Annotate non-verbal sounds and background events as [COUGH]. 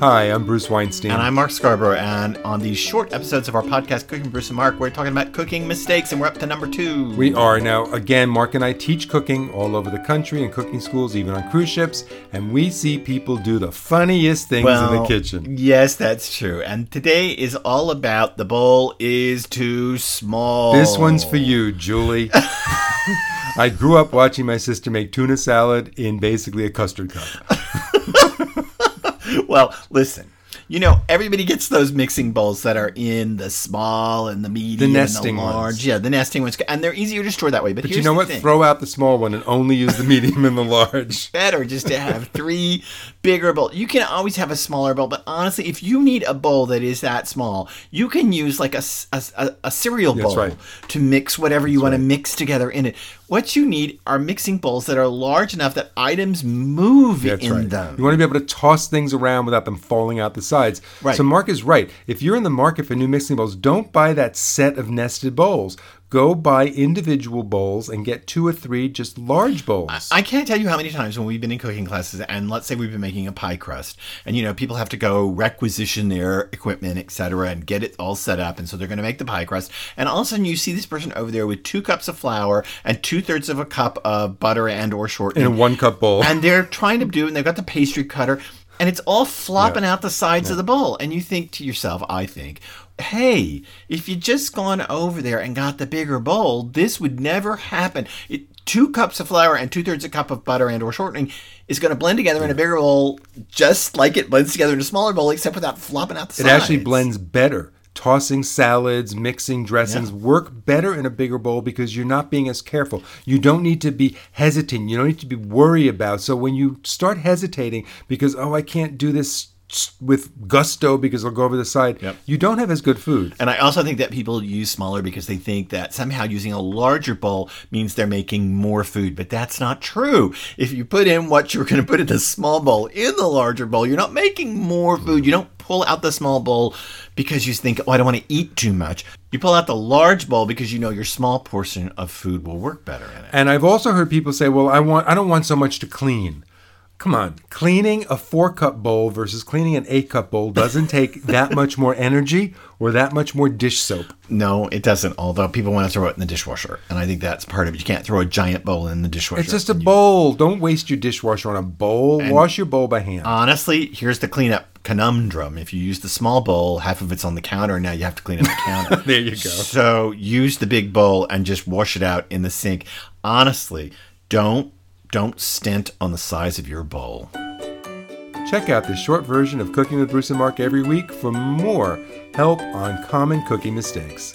Hi, I'm Bruce Weinstein. And I'm Mark Scarborough. And on these short episodes of our podcast, Cooking Bruce and Mark, we're talking about cooking mistakes, and we're up to number two. We are. Now, again, Mark and I teach cooking all over the country in cooking schools, even on cruise ships, and we see people do the funniest things in the kitchen. Yes, that's true. And today is all about the bowl is too small. This one's for you, Julie. [LAUGHS] I grew up watching my sister make tuna salad in basically a custard cup. [LAUGHS] well, listen. You know, everybody gets those mixing bowls that are in the small and the medium, The nesting and the large. ones. Yeah, the nesting ones, and they're easier to store that way. But, But you know what? thing. Throw out the small one and only use the medium and the large. [LAUGHS] better just to have three bigger bowls. You can always have a smaller bowl, but honestly, if you need a bowl that is that small, you can use like a a cereal bowl right. to mix whatever you want to mix together in it. What you need are mixing bowls that are large enough that items move That's in right. them. You want to be able to toss things around without them falling out the sides. Right. So Mark is right. If you're in the market for new mixing bowls, don't buy that set of nested bowls. Go buy individual bowls and get two or three just large bowls. I can't tell you how many times when we've been in cooking classes, and let's say we've been making a pie crust, and you know people have to go requisition their equipment, etc., and get it all set up, and so they're going to make the pie crust, and all of a sudden you see this person over there with two cups of flour and two thirds of a cup of butter and or shortening, in a one cup bowl. and they're trying to do it, and they've got the pastry cutter, and it's all flopping Yeah. out the sides of the bowl, and you think to yourself, I think. Hey, if you just gone over there and got the bigger bowl, this would never happen. It, two cups of flour and two thirds a cup of butter and or shortening is going to blend together in a bigger bowl, just like it blends together in a smaller bowl, except without flopping out the It sides. actually blends better. Tossing salads, mixing dressings Yeah. work better in a bigger bowl because you're not being as careful. You don't need to be hesitant. You don't need to be worried about. So when you start hesitating because oh I can't do this with gusto because they'll go over the side, Yep. you don't have as good food. And I also think that people use smaller because they think that somehow using a larger bowl means they're making more food, but that's not true. If you put in what you're going to put in the small bowl in the larger bowl, you're not making more food. You don't pull out the small bowl because you think, oh, I don't want to eat too much. You pull out the large bowl because you know your small portion of food will work better in it. And I've also heard people say, "Well, I want I don't want so much to clean." Come on, cleaning a four cup bowl versus cleaning an eight cup bowl doesn't take that much more energy or that much more dish soap. No, it doesn't. Although people want to throw it in the dishwasher, and I think that's part of it. You can't throw a giant bowl in the dishwasher. It's just a bowl. Don't waste your dishwasher on a bowl. Wash your bowl by hand. Honestly, here's the cleanup conundrum. If you use the small bowl, half of it's on the counter. And now you have to clean up the counter. [LAUGHS] There you go. So use the big bowl and just wash it out in the sink. Honestly, don't don't stint on the size of your bowl. Check out the short version of Cooking with Bruce and Mark every week for more help on common cooking mistakes.